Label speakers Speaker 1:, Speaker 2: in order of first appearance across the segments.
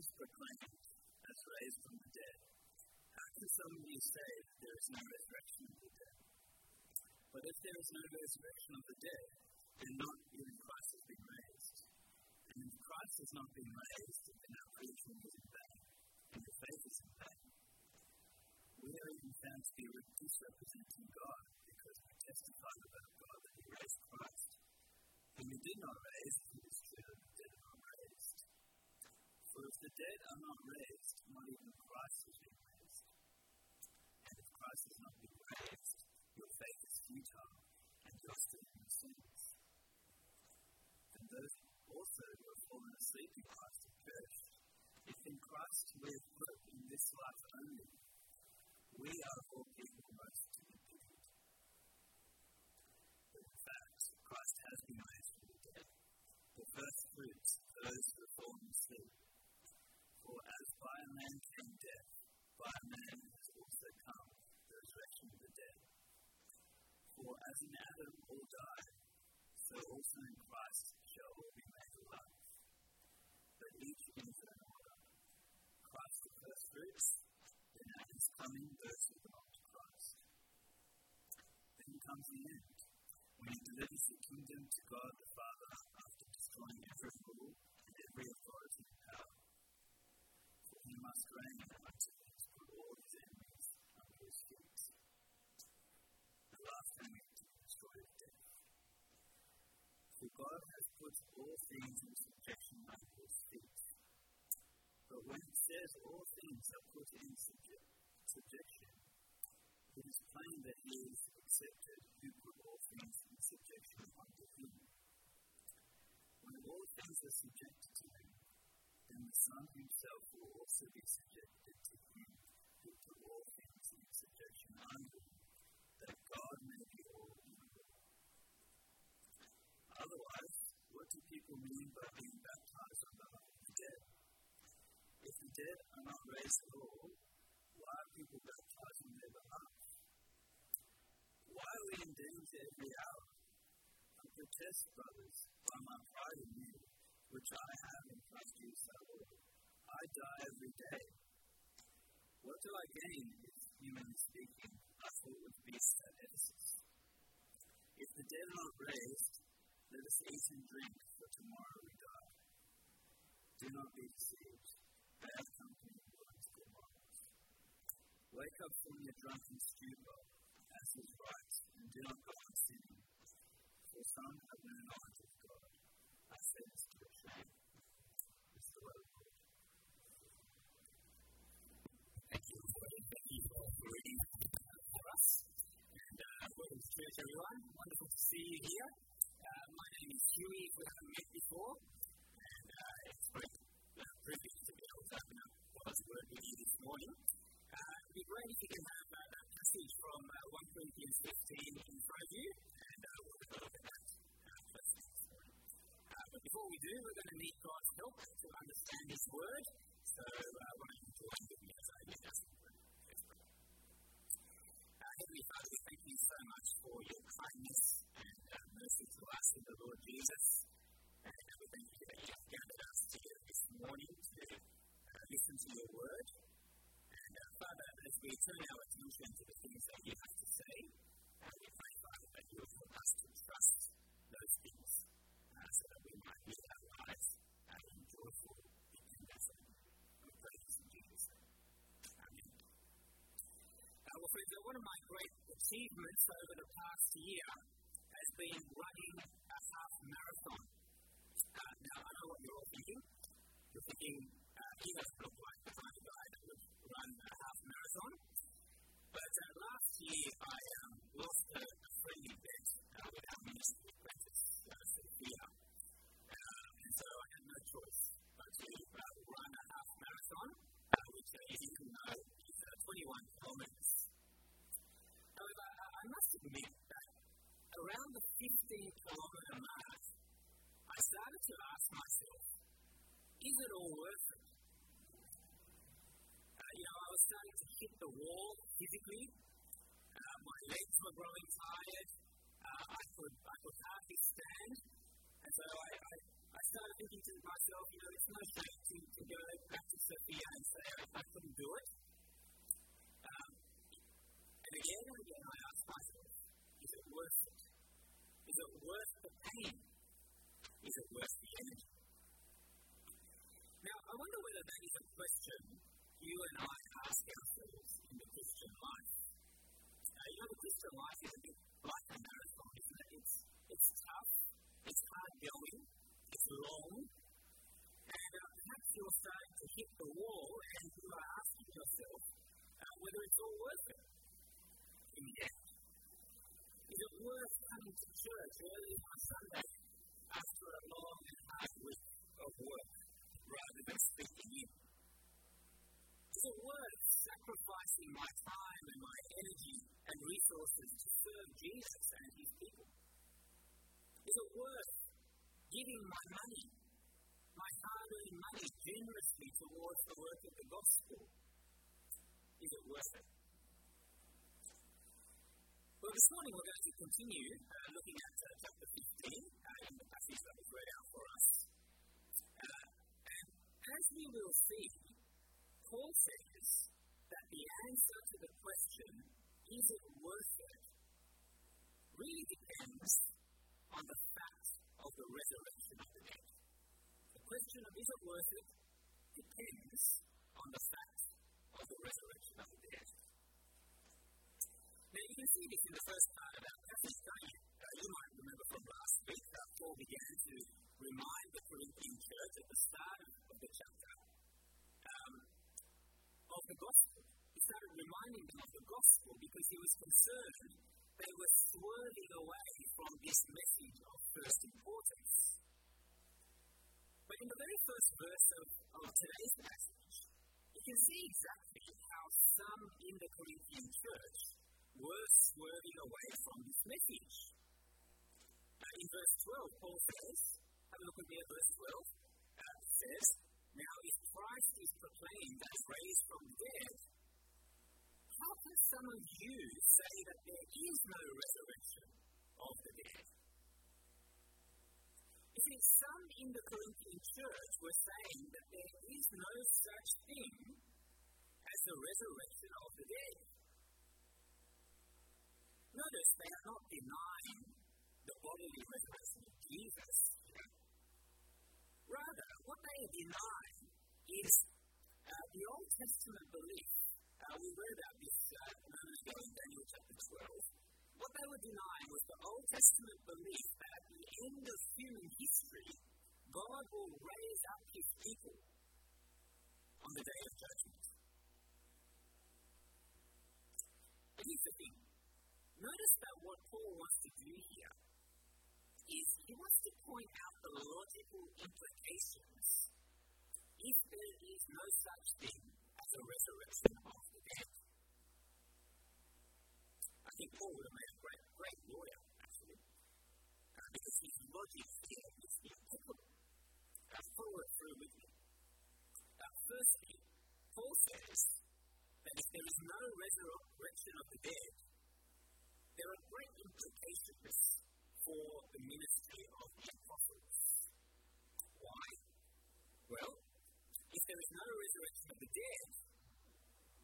Speaker 1: Jesus proclaimed as raised from the dead, how can some of you say that there is no resurrection of the dead? But if there is no resurrection of the dead, then not even Christ has been raised. And if Christ has not been raised, then our preaching is in vain, and your faith is in vain. We are even found to be misrepresenting God because we testified about God that He raised Christ. Whom He did not raise, it is true For if the dead are not raised, not even Christ has been raised. And if Christ has not been raised, your faith is futile, and you are still in sins. And those also who have fallen asleep in Christ have perished. If in Christ we have hope in this life only, we are all people most to be pitied. But in fact, Christ has been raised from the dead, the first fruits of those who have fallen asleep. By man came death, by man has also come the resurrection of the dead. For as in Adam all died, so also in Christ shall all be made alive. But each in his own order. Christ the first fruits, then at coming those who belong to Christ. Then comes the end, when he delivers the kingdom to God the Father after destroying every rule and every authority and power. For he. For God has put all things in subjection under his feet. But when it says all things are put in subject, subjection, it is plain that he is accepted who put all things in subjection under him. When all things are subjected to him, then the Son himself will also be subjected to him who put all things in subjection under him, that God may be all in all. Otherwise, what do people mean by being baptized on behalf of the dead? If the dead are not raised at all, why are people baptized on their behalf? Why are we in danger every hour? I protest, brothers, by my pride in you. Which I have in Christ Jesus our Lord. I die every day. What do I gain if, humanly speaking, I fought with beasts at Ephesus? If the dead are not raised, let us eat and drink, for tomorrow we die. Do not be deceived. Bad company ruins good morals. Wake up from your drunken stupor, as is right, and do not go on sinning. For some have no knowledge of.
Speaker 2: Thank you. Thank for for us. And uh, welcome church, everyone. Wonderful to see you here. Uh, my name is Huey, if we haven't met before. And uh, it's great uh, privilege to be able to open up God's Word with you this morning. Uh, it would be great if you can have uh, that passage from uh, 1 Corinthians 15 in front of you. And uh, we'll develop that before we do, we're going to need God's help to understand His Word. So uh, why don't you join me Heavenly Father, thank you so much for your kindness and uh, mercy to us in the Lord Jesus. And uh, we thank you that you have gathered us here this morning to uh, listen to your word. And uh, Father, as we turn our achievements over the past year has been running a half marathon. Uh, now, I know what you're all thinking. You're thinking, uh, he doesn't look like the kind of guy that would run a half marathon. But uh, last year, I um, lost a, friendly bet uh, with our ministry apprentice, uh, Sophia. Uh, and so I had no choice but to uh, run a half marathon, uh, which, uh, you can know, is uh, 21 I I that around the 15 kilometre mark, I started to ask myself, is it all worth it? Uh, you know, I was starting to hit the wall physically. Uh, my legs were growing tired. Uh, I could I could hardly stand, and so I, I I started thinking to myself, you know, it's no shame to, to go back to Sophia and say, I couldn't do it. Um, and again and again, I ask myself, worth it? Is it worth the pain? Is it worth the energy? Now, I wonder whether that is a question you and I ask ourselves in the Christian life. Now, you know, the Christian life is a bit like a marathon, isn't it? It's, it's tough, it's hard going, it's long, and uh, perhaps you're starting to hit the wall and you are asking yourself uh, whether it's all worth it the end. Is it worth coming to church early on Sunday after a long and hard week of work rather than speaking in? Is it worth sacrificing my time and my energy and resources to serve Jesus and his people? Is it worth giving my money, my hard earned money, generously towards the work of the gospel? Is it worth it? Well, this morning we're going to continue uh, looking at uh, chapter 15 uh, in the passage that was read out for us. Uh, and as we will see, Paul says that the answer to the question, is it worth it, really depends on the fact of the resurrection of the dead. The question of is it worth it depends on the fact of the resurrection of the dead. Now, you can see this in the first part of our passage, don't you? Uh, you might remember from last week that Paul began to remind the Corinthian church at the start of the chapter um, of the gospel. He started reminding them of the gospel because he was concerned they were swerving away from this message of first importance. But in the very first verse of, of today's passage, you can see exactly how some in the Corinthian church were swerving away from this message. In verse 12, Paul says, have a look at me at verse 12, uh, says, Now if Christ is proclaimed as raised from the dead, how can some of you say that there is no resurrection of the dead? You see, some in the Corinthian church were saying that there is no such thing as the resurrection of the dead. Notice they are not denying the bodily resurrection of Jesus. Rather, what they are denying is uh, the Old Testament belief. Uh, we read about this uh, a moment ago in Daniel chapter 12. What they were denying was the Old Testament belief that at the end of human history, God will raise up his people on the day of judgment. And here's the thing Notice that what Paul wants to do here is he wants to point out the logical implications if there is no such thing as a resurrection of the dead. I think Paul would have made a great, great lawyer, actually, uh, because his logic here is impeccable. Uh, follow it through with me. Uh, firstly, Paul says that if there is no resurrection of the dead, there are great implications for the ministry of the apostles. Why? Well, if there is no resurrection of the dead,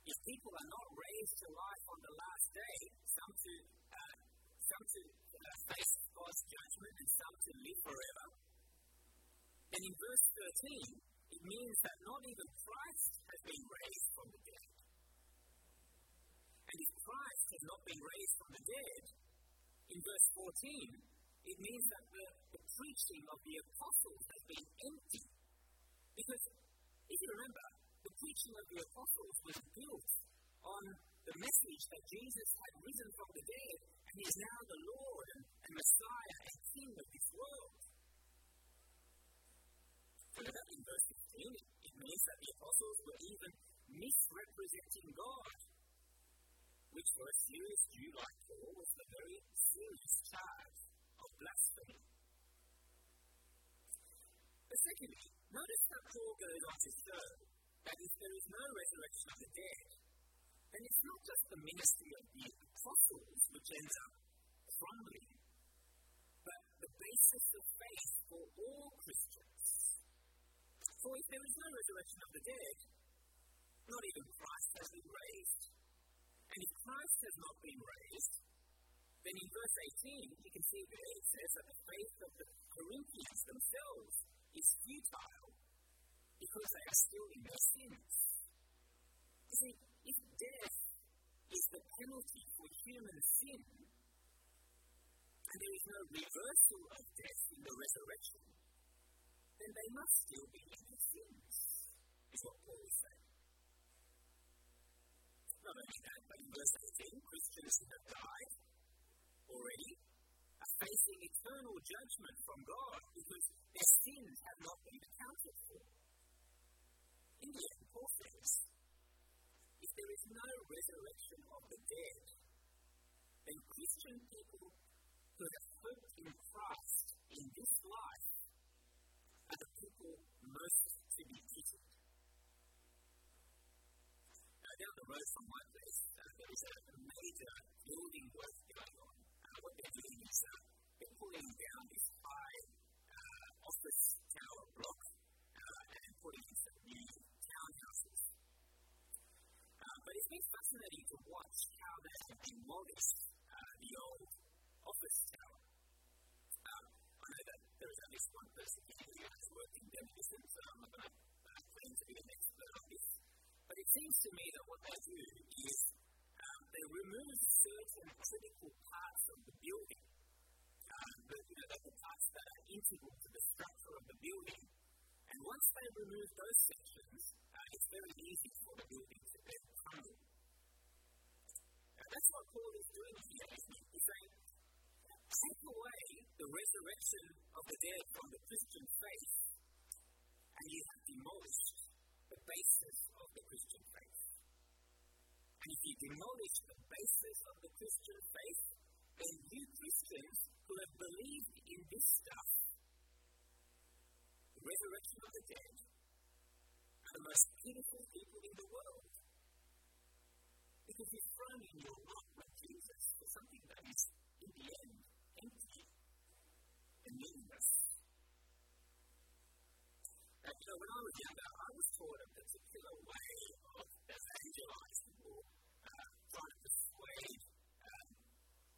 Speaker 2: if people are not raised to life on the last day, some to uh, some to uh, face God's judgment and some to live forever, then in verse 13, it means that not even Christ has been raised from the dead. Christ has not been raised from the dead, in verse 14, it means that the, the preaching of the apostles has been empty. Because if you remember, the preaching of the apostles was built on the message that Jesus had risen from the dead and he is now the Lord and, and Messiah and King of this world. Further, in verse 15, it, it means that which for a serious Jew like Paul was a very serious charge of blasphemy. But secondly, notice that Paul goes on to show that if there is no resurrection of the dead, then it's not just the ministry of the apostles which ends up crumbling, but the basis of faith for all Christians. For if there is no resurrection of the dead, not even Christ has been raised. And if Christ has not been raised, then in verse 18, you can see there it says that the faith of the Corinthians themselves is futile because they are still in their sins. You see, if death is the penalty for human sin, and there is no reversal of death in the resurrection, then they must still be in their sins, is what Paul is saying. Not only that, but verse 18, Christians who have died already are facing eternal judgment from God because their sins have not been accounted for. In the end, Paul says, if there is no resurrection of the dead, then Christian people who have hoped in Christ in this life are the people most to be pitied. Road from my place, uh, there is a major building work going on. Uh, what they're doing is uh, they're pulling down this high uh, office tower block uh, and putting in some new townhouses. Uh, but it's been fascinating to watch how they have demolished the old office tower. Um, I know that there is at least one person here who has worked in demolition, so I'm not going to uh, claim to be an expert on this. But it seems to me that what they do is um, they remove certain critical parts of the building. Um, the, you know, the parts that are integral to the structure of the building. And once they remove those sections, uh, it's very easy for the building to then crumble. That's what Paul is doing here. He's saying, take away the resurrection of the dead from the Christian faith, and you have demolished basis of the Christian faith. And if you demolish the basis of the Christian faith, then you Christians who have believed in this stuff, the resurrection of the dead, are the most beautiful people in the world. Because you've thrown in your lot with Jesus for something that is, in the end, empty and meaningless. And, you know, when I was younger, I was taught a particular way of evangelizing or uh, trying to persuade um,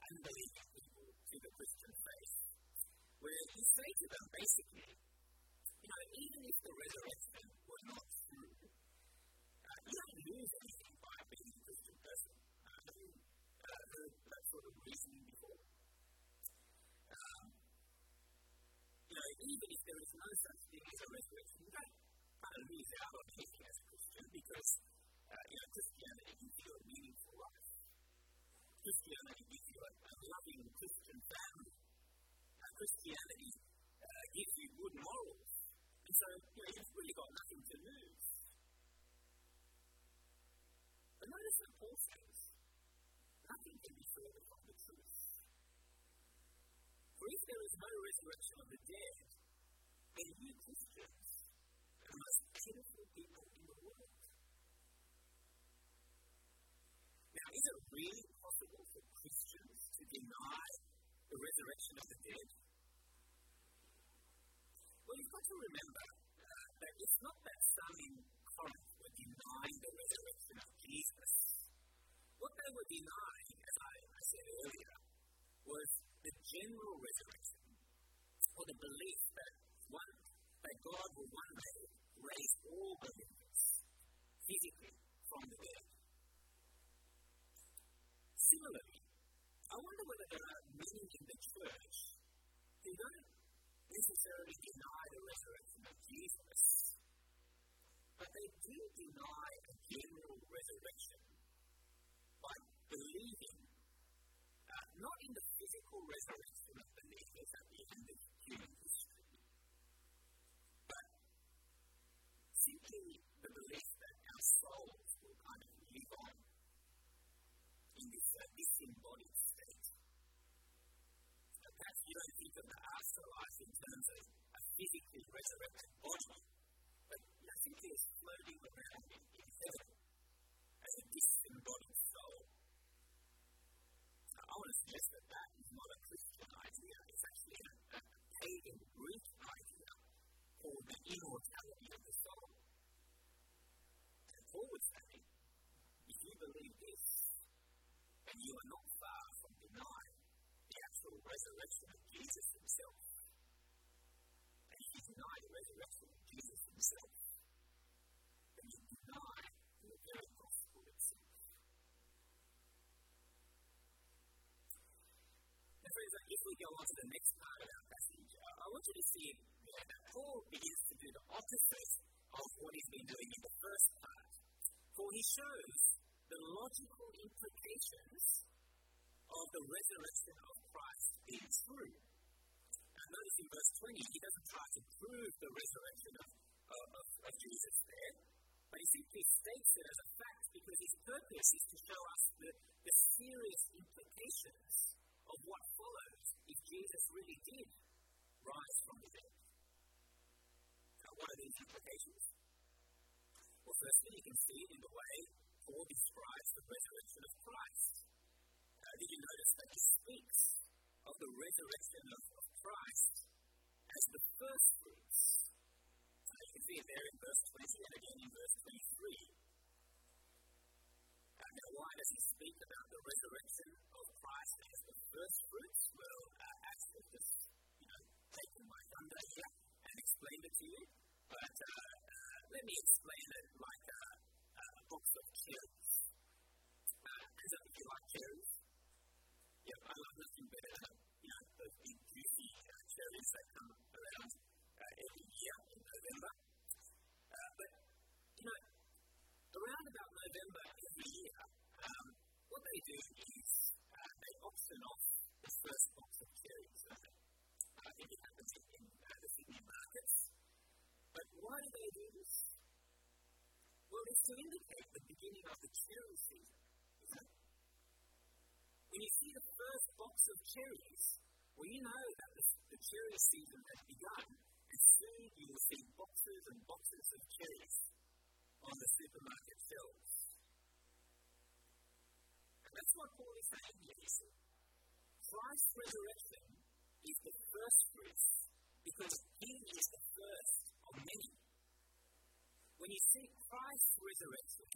Speaker 2: unbelieving people to the Christian faith, where you say to them basically, you know, even if the resurrection were not true, uh, you don't lose anything by being a Christian person. Uh, have you uh, heard that sort of reasoning know, even if there is no such thing as a resurrection day, kind of lose out on teaching as a Christian because, uh, you know, Christianity gives you a meaningful life. Christianity gives you a, a loving Christian family. Uh, Christianity uh, gives you good morals. And so, you know, you've really got nothing to lose. But notice that Paul says, if there is no resurrection of the dead, then you Christians are the most pitiful people in the world. Now, is it really possible for Christians to deny the resurrection of the dead? Well, you've got to remember uh, that it's not that some in Corinth were denying the resurrection of Jesus. What they were denying, as I, I said earlier, was the general resurrection, or the belief that one that God will one day raise all believers physically from the dead. Similarly, I wonder whether there are many in the church who don't necessarily deny the resurrection of Jesus, but they do deny spiritual life in terms of a physically resurrected body, but you nothing is floating around in, heaven as a disembodied soul. Now, I want to suggest that that is not a Christian idea, it's actually a, a pagan Greek idea called the immortality of the soul. And Paul would say, if you believe this, then you are not far from denying the actual resurrection of Jesus himself, Himself, then you deny the very gospel itself. And friends, if we go on to the next part of our passage, I want you to see that Paul begins to do the opposite of what he's been doing in the first part. For he shows the logical implications of the resurrection of Christ being true. Now, notice in verse 20, he doesn't try to prove the resurrection of, Jesus there, but he simply states it as a fact because his purpose is to show us the, the serious implications of what follows if Jesus really did rise from the dead. Now, what are these implications? Well, firstly, you can see in the way Paul describes the resurrection of Christ. Uh, did you notice that he speaks of the resurrection of, of Christ as the first fruits? So you can see it there in verse 20 and again in verse 23. Uh, now, why does he speak about the resurrection of Christ as the first fruits? Well, uh, actually, just you know, taken my thunder here and explained it to you. But uh, uh, let me explain it like a, a box of cherries. Uh, if you like cherries. Yeah, I love nothing better than you what they do is uh, they auction off the first box of cherries. Uh, I think it happens in, uh, the Sydney markets. But why do they do this? Well, it's to indicate the beginning of the cherry season? When you see the first box of cherries, well, you know that the, the cherry season has begun, and soon you will see boxes and boxes of cherries on the supermarket shelves. That's what Paul is saying here. Christ's resurrection is the first fruits because he is the first of many. When you see Christ's resurrection,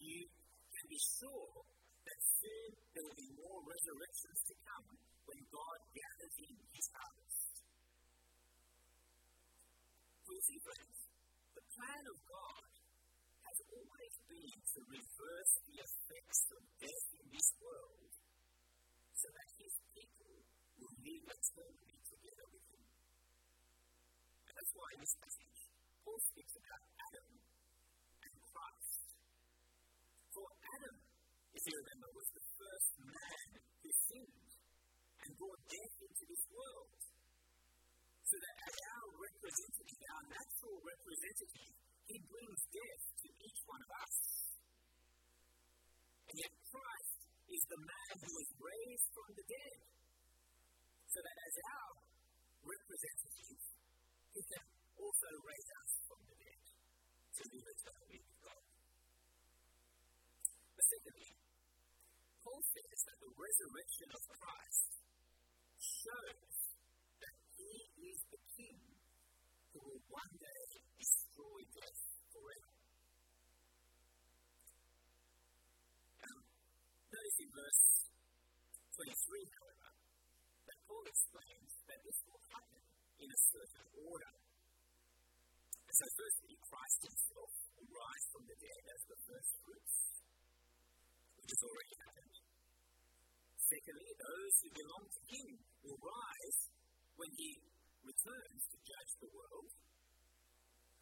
Speaker 2: you can be sure that soon there will be more resurrections to come when God gathers in his harvest. We see, friends, the plan of God has always been to reverse the effects of death in this world so that his people will live eternally together with him. And that's why in this passage, Paul speaks about Adam and Christ. For Adam, if you remember, was the first man who sinned and brought death into this world. So that as our representative, our natural representative, he brings death each one of us. And yet Christ is the man who was raised from the dead. So that as our representative, he can also raise us from the dead to live eternally with God. But secondly, Paul says that the resurrection of Christ shows that he is the king who will one day destroy death forever. Um, notice in verse 23, however, that Paul explains that this will happen in a certain order. And so, firstly, Christ himself will rise from the dead as the first fruits, which has already happened. Secondly, those who belong to him will rise when he returns to judge the world.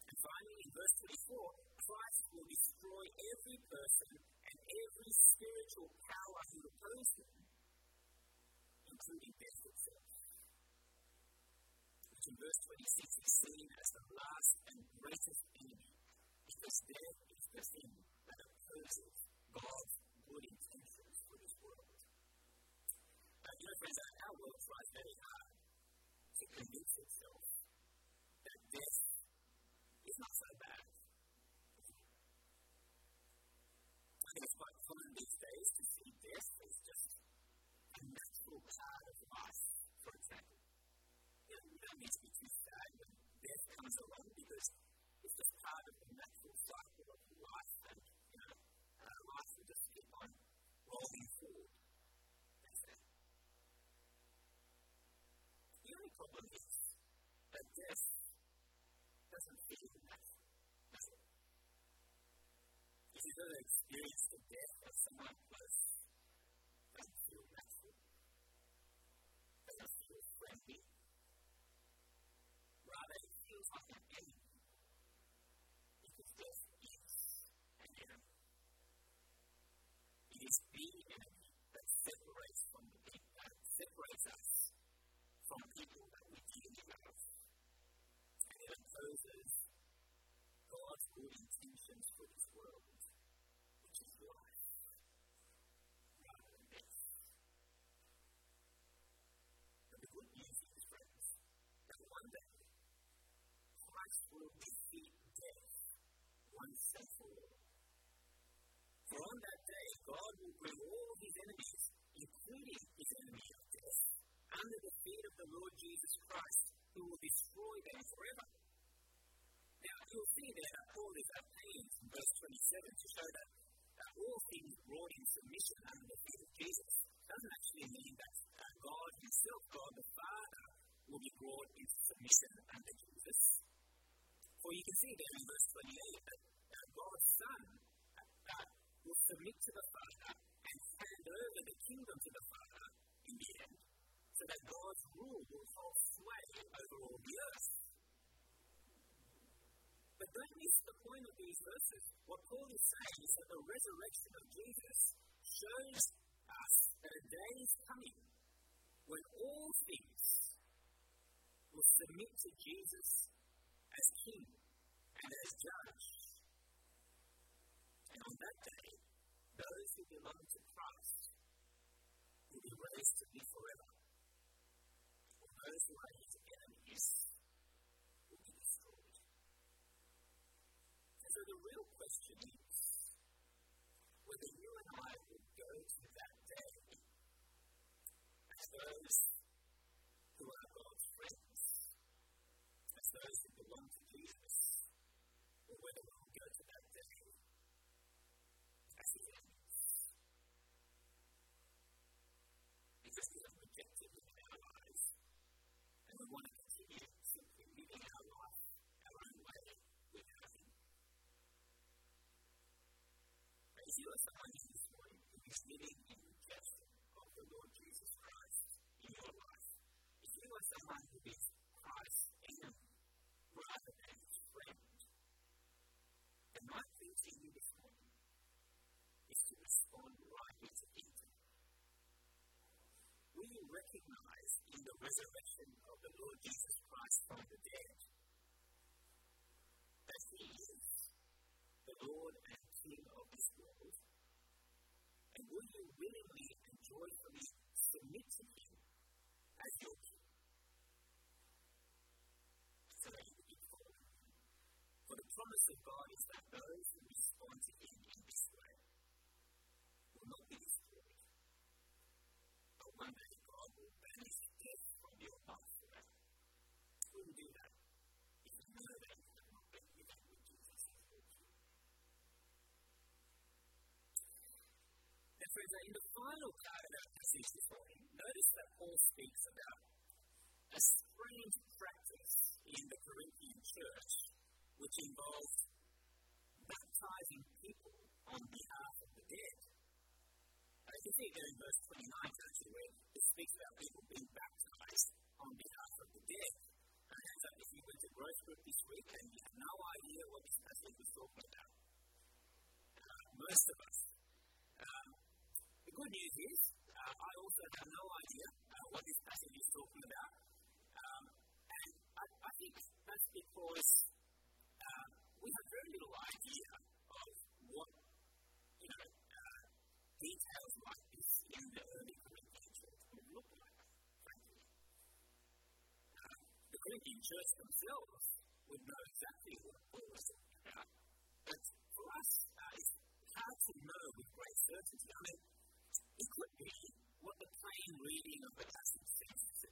Speaker 2: And finally, in verse 24, Christ will destroy every person and every spiritual power who oppose him, including death itself. Which in verse 26 is seen as the last and greatest enemy, because death is the thing that opposes God's good intentions for this world. Uh, you know, friends, our world tries very hard to convince itself that death is not so bad. é muito fun these days to see this is just a natural part of life, for example. You know, you don't need to be too sad when death comes along because it's just part of the natural cycle of life and, you know, uh, life will just keep on rolling forward. The only problem is that death doesn't feel ever experienced the death of someone close, doesn't feel natural, doesn't feel friendly. Rather, it feels like an enemy. Because death is an enemy. It is the enemy that separates from the people, that separates us from people that we dearly love. And it opposes God's good intentions for this world, which is life rather than death. But the good news is, friends, that one day Christ will defeat death once and for all. For on that day, God will bring all his enemies, including his enemy of death, under the feet of the Lord Jesus Christ, who will destroy them forever. Now, you'll see there Paul is at pains in verse 27 to show that, that all things brought in submission under the feet of Jesus doesn't actually mean that uh, God Himself, God the Father, will be brought into submission see there in verse 28 that uh, God's Son will submit to the Father and hand over the kingdom to the Father in the end, so that God's rule will hold sway over all the earth. But don't miss the point of these verses. What Paul is saying is that the resurrection of Jesus shows us that a day is coming when all things will submit to Jesus as King and as Judge. And on that day, those who belong to Christ will be raised to live forever. While those who are his enemies will be destroyed. And so the real question is whether you and I will go to that day as those who are God's friends, as those You are someone here this morning who is living in rejection of the Lord Jesus Christ in your life, if you are someone who is Christ's enemy rather than his friend, then my thing to you this morning is to respond rightly to it. Will you recognize in the resurrection of the Lord Jesus Christ from the dead that he is the Lord and And will you willingly and joyfully submit to me as your king? So that you can follow For the promise of God is that those who respond to Friends, in the final part of our passage this morning, notice that Paul speaks about a strange practice in the Corinthian church which involved baptizing people on behalf of the dead. Uh, you see there in verse 29, actually, where it speaks about people being baptized on behalf of the dead. And so if you went to growth group this week and you have no idea what this passage was talking about, uh, most of us. Um, the good news is, uh, I also have no idea uh, what this passage is talking about. Um, and I, I think that's because uh, we have very little idea of what, you know, uh, details like this in the early Corinthian church would look like, frankly. Uh, the Corinthian church themselves would know exactly what Paul was talking about. But for us, uh, it's hard to know with great certainty. I mean, it could be what the plain reading of the passage seems to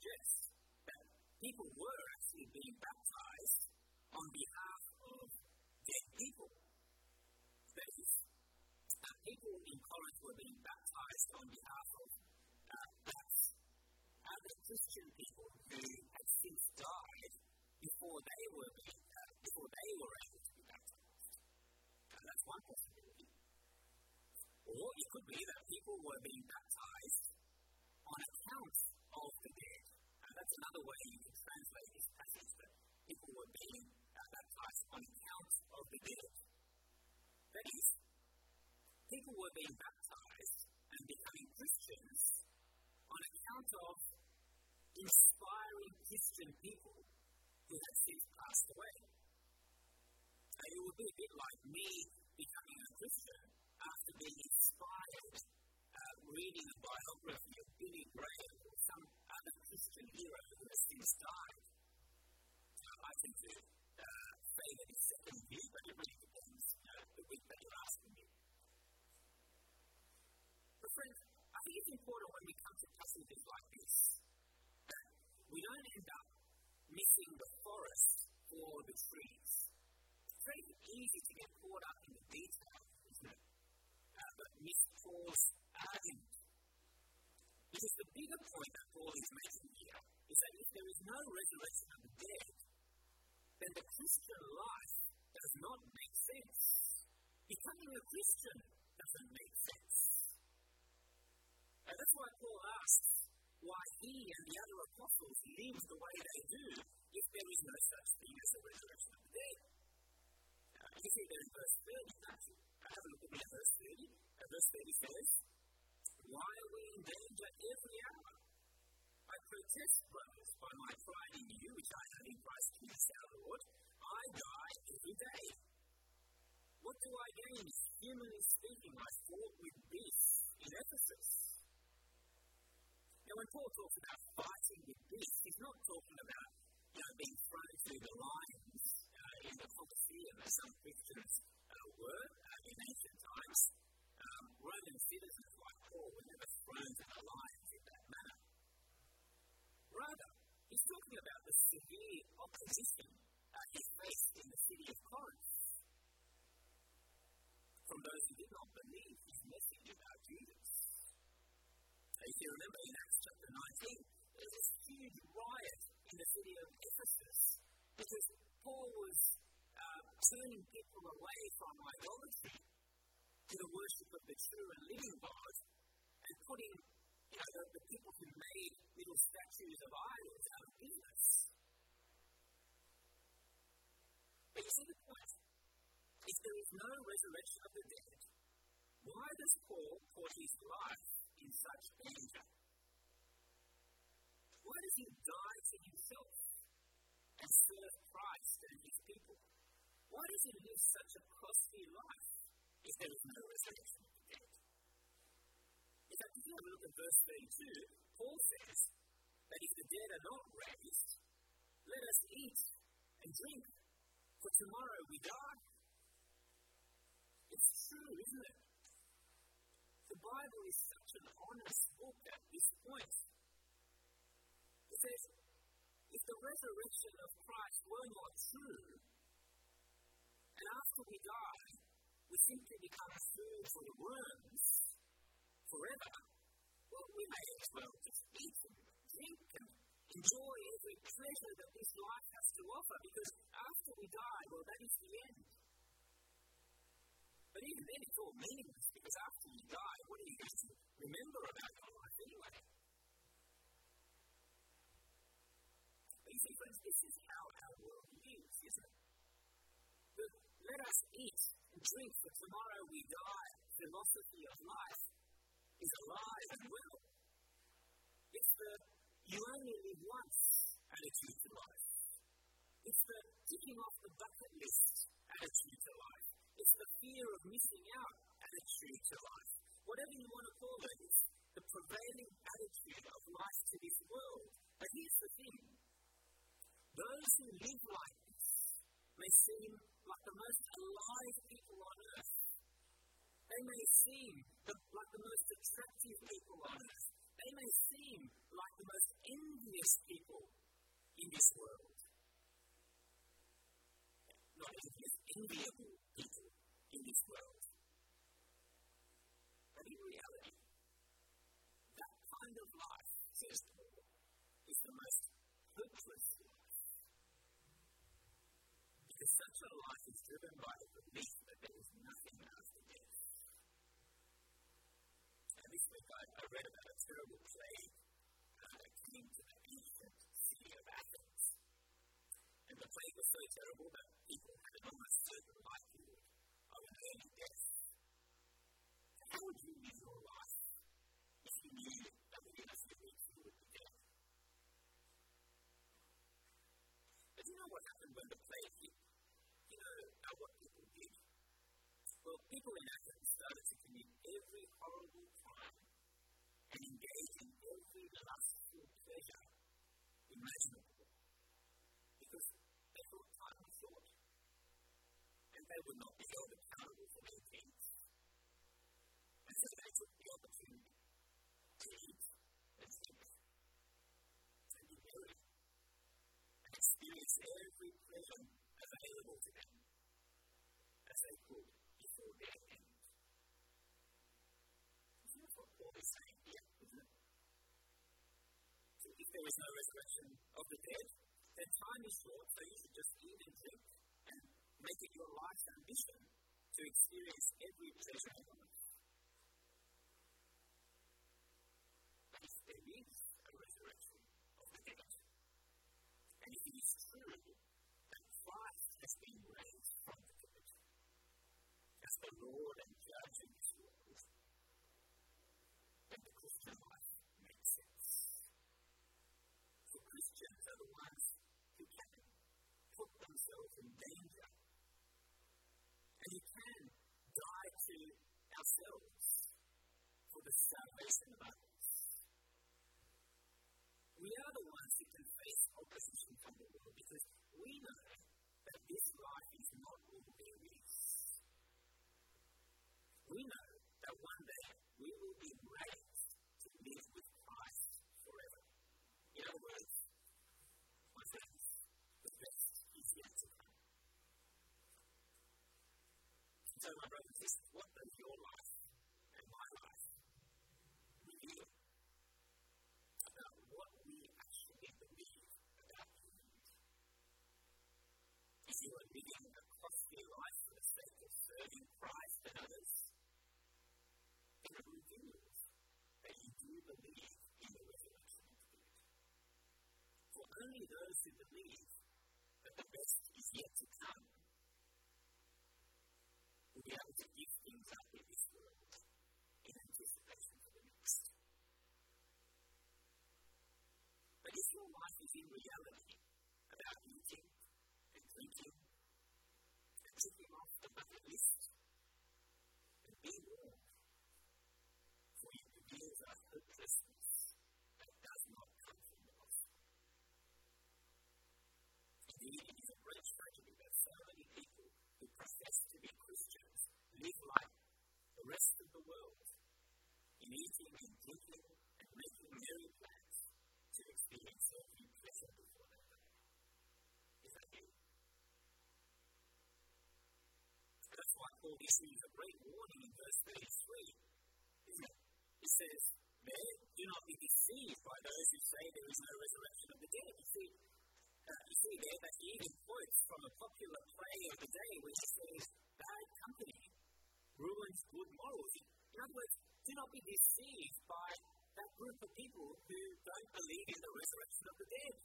Speaker 2: that people were actually being baptized on behalf of dead people. That is, uh, people in Corinth were being baptized on behalf of uh, other Christian people who had since died before they were being, uh, before they were able to be baptized. And that's one possibility. Could be that people were being baptized on account of the dead. And that's another way you can translate this passage that people were being uh, baptized on account of the dead. That is, people were being baptized and becoming Christians on account of inspiring Christian people who had since passed away. So it would be a bit like me becoming a Christian after being inspired uh, reading a biography of Billy Graham or some other Christian hero who has since died. Uh, I tend to uh, favour this second view, but it really depends uh, the week that you're asking me. But friends, I think it's important when we come to passages like this that we don't end up missing the forest for the trees. It's very easy to get caught up in the detail, isn't it? Paul's argument. Because the bigger point that Paul is making here is that if there is no resurrection of the dead, then the Christian life does not make sense. Becoming a Christian doesn't make sense. And that's why Paul asks why he and the other apostles live the way they do if there is no such thing as a resurrection of the dead. Uh, you see there in verse 30, can't you? Have a look at verse 30. Uh, verse 30 says, Why we in danger every hour? I protest, brothers, by my pride in you, which I have in Christ Jesus our Lord. I die every day. What do I gain? Humanly speaking, I fought with beasts in Ephesus. Now, when Paul talks about fighting with beasts, he's not talking about you know, being thrown through the lions uh, in the Colosseum, as some Christians uh, were uh, in ancient times. Roman citizens like Paul were never thrown to the lions in that manner. Rather, he's talking about the severe opposition uh, he faced in the city of Corinth from those who did not believe his message about Jesus. If you remember in Acts chapter 19, there was this huge riot in the city of Ephesus because Paul was uh, turning people away from idolatry to the worship of the true and living God and putting you know, the, the people who made little statues of idols out of business. But you see the point? If there is no resurrection of the dead, why does Paul put his life in such danger? Why does he die to himself and serve Christ and his people? Why does he live such a costly life if there is no resurrection of the dead? In fact, if you have a look at verse 32, Paul says that if the dead are not raised, let us eat and drink, for tomorrow we die. It's true, isn't it? The Bible is such an honest book at this point. It says, if the resurrection of Christ were not true, and after we die, we simply become food for the worms forever, well, we may as well just eat and drink and enjoy every pleasure that this life has to offer, because after we die, well, that is the end. But even then, it's all meaningless, because after you die, what are you going to remember about your life anyway? But you see, friends, this is how our world lives, isn't it? The let us eat drink, for tomorrow we die philosophy of life is alive and well. It's the you only live once attitude to life. It's the ticking off the bucket list attitude to life. It's the fear of missing out attitude to life. Whatever you want to call it, it's the prevailing attitude of life to this world. But here's the thing those who live like this may seem like the most alive people on earth. They may seem the, like the most attractive people on earth. They may seem like the most envious people in this world. Not envious, enviable people in this world. But in reality, that kind of life, says Paul, is the most hopeless a life is driven by the belief that there is nothing after death. And this week I, I read about a terrible plague uh, that came to the ancient city of Athens. And the plague was so terrible that people had an almost certain likelihood of an early death. How would you live your life if you knew that within a few weeks you would be dead? But you know what happened when the plague people in Athens started to commit every horrible crime and engage in every lustful pleasure imaginable. Because they thought time was short. And they would not be held accountable for their deeds. And so they took the opportunity to eat and sleep, to be merry, and experience every pleasure available to them as they could. Before their end. Isn't that what Paul is saying here, isn't it? So if there is no resurrection of the dead, then time is short, so you should just eat and drink and make it your life's ambition to experience every pleasure of life. There is a resurrection of the dead, and if it is true valore in piace di suo gusto. And the Christian life makes sense. For Christians are the ones who can put themselves in danger. And you can die to ourselves for the salvation of others. We are the ones You are living a costly life for the sake of serving Christ and others, it reveals that you do believe in the resurrection of the dead. For only those who believe that the best is yet to come will be able to give things up in this world in anticipation for the next. But if your life is in reality about eating and drinking and ticking off the bucket list, then be warned, for it reveals a hopelessness that does not come from the gospel. Indeed, it is a great tragedy that so many people who profess to be Christians live like the rest of the world in eating and drinking and making merry plans to experience every pleasure before they die. Is that you? Paul issues a great warning in verse 33, isn't it? He says, There, do not be deceived by those who say there is no resurrection of the dead. You see, uh, you see there that he even quotes from a popular play of the day which says, Bad company ruins good morals. In other words, do not be deceived by that group of people who don't believe in the resurrection of the dead.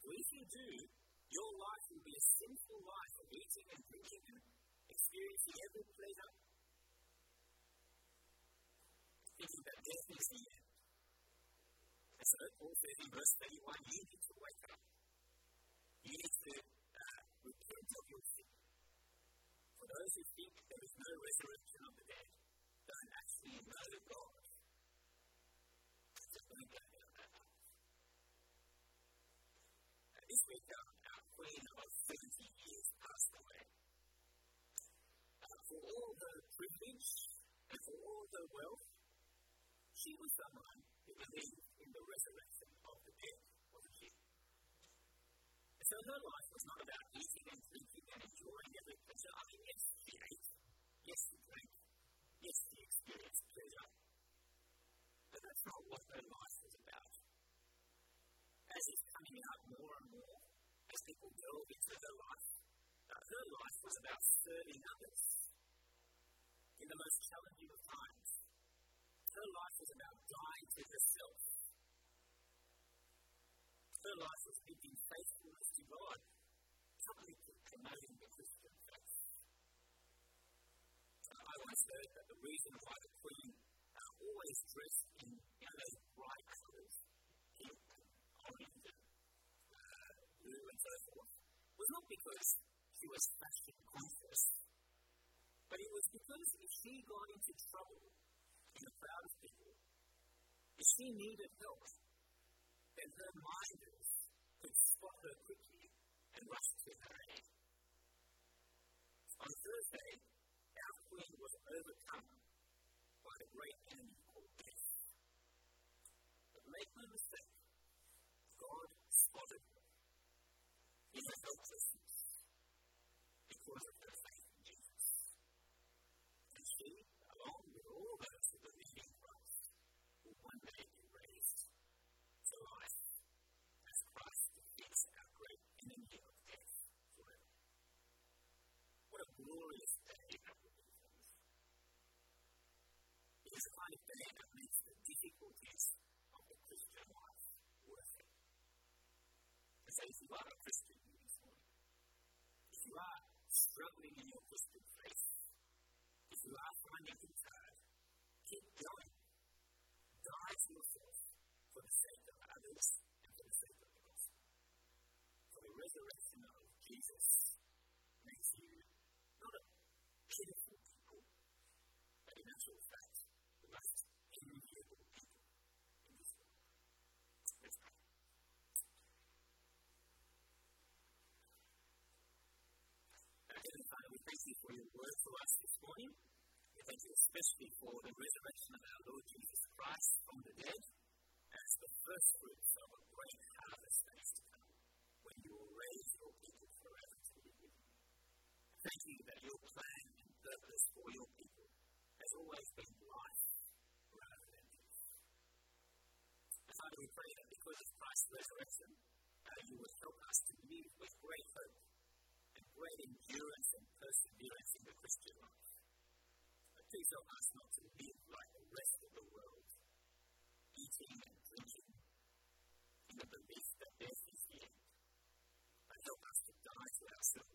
Speaker 2: For if you do, your life will be a sinful life of eating and drinking and experiencing every pleasure. Thinking that death is the end. And so Paul says in verse 31, you need to wake up. You need to uh, repent of your sin. For those who think there is no resurrection of the dead, don't actually know God. This week, um, our queen of 70 years passed away. For all her privilege for all her wealth, she was someone who believed in the resurrection of the dead, wasn't she? And so her life was not about eating and drinking and enjoying every pleasure. I mean, yes, she ate, yes, she drank, yes, she experienced pleasure. But that's not what her life was about. as is coming out more and more, as people delve into her life, uh, her life was about serving others in the most challenging of times. Her life was about dying to herself. Her life was lived in faithfulness to God, publicly promoting the Christian faith. I once heard that the reason why the Queen uh, always dressed in yellow, bright colours, pink, orange, uh, blue, and so forth, was not because she was fashion conscious, but it was because if she got into trouble. In a crowd of people, if she needed help, then her minders could spot her quickly and rush to her aid. On Thursday, our Queen was overcome by the great enemy called death. But make no mistake, God spotted her. In her helplessness because glorious day that. It is a kind of day that makes the difficulties of the Christian life worth it. And if you are a Christian this morning, if you are struggling in your Christian faith, if you are finding things hard, keep going. Die to yourself for the sake of others and for the sake of the gospel. For the resurrection of Jesus makes you not a pitiful people, but in actual fact, the most enviable people in this world. Let's pray. Father, we thank you for your word to us this morning. We thank you especially for the resurrection of our Lord Jesus Christ from the dead as the first fruits of a great harvest that is to come, when you will raise your people forever to live with you. Thank you that your plan and purpose for your people has always been life rather than death. And Father, we pray that because of Christ's resurrection, uh, you will help us to live with great hope and great endurance and perseverance in the Christian life. But please help us not to live like the rest of the world, eating and drinking in the belief that death is the end. But help us to die to ourselves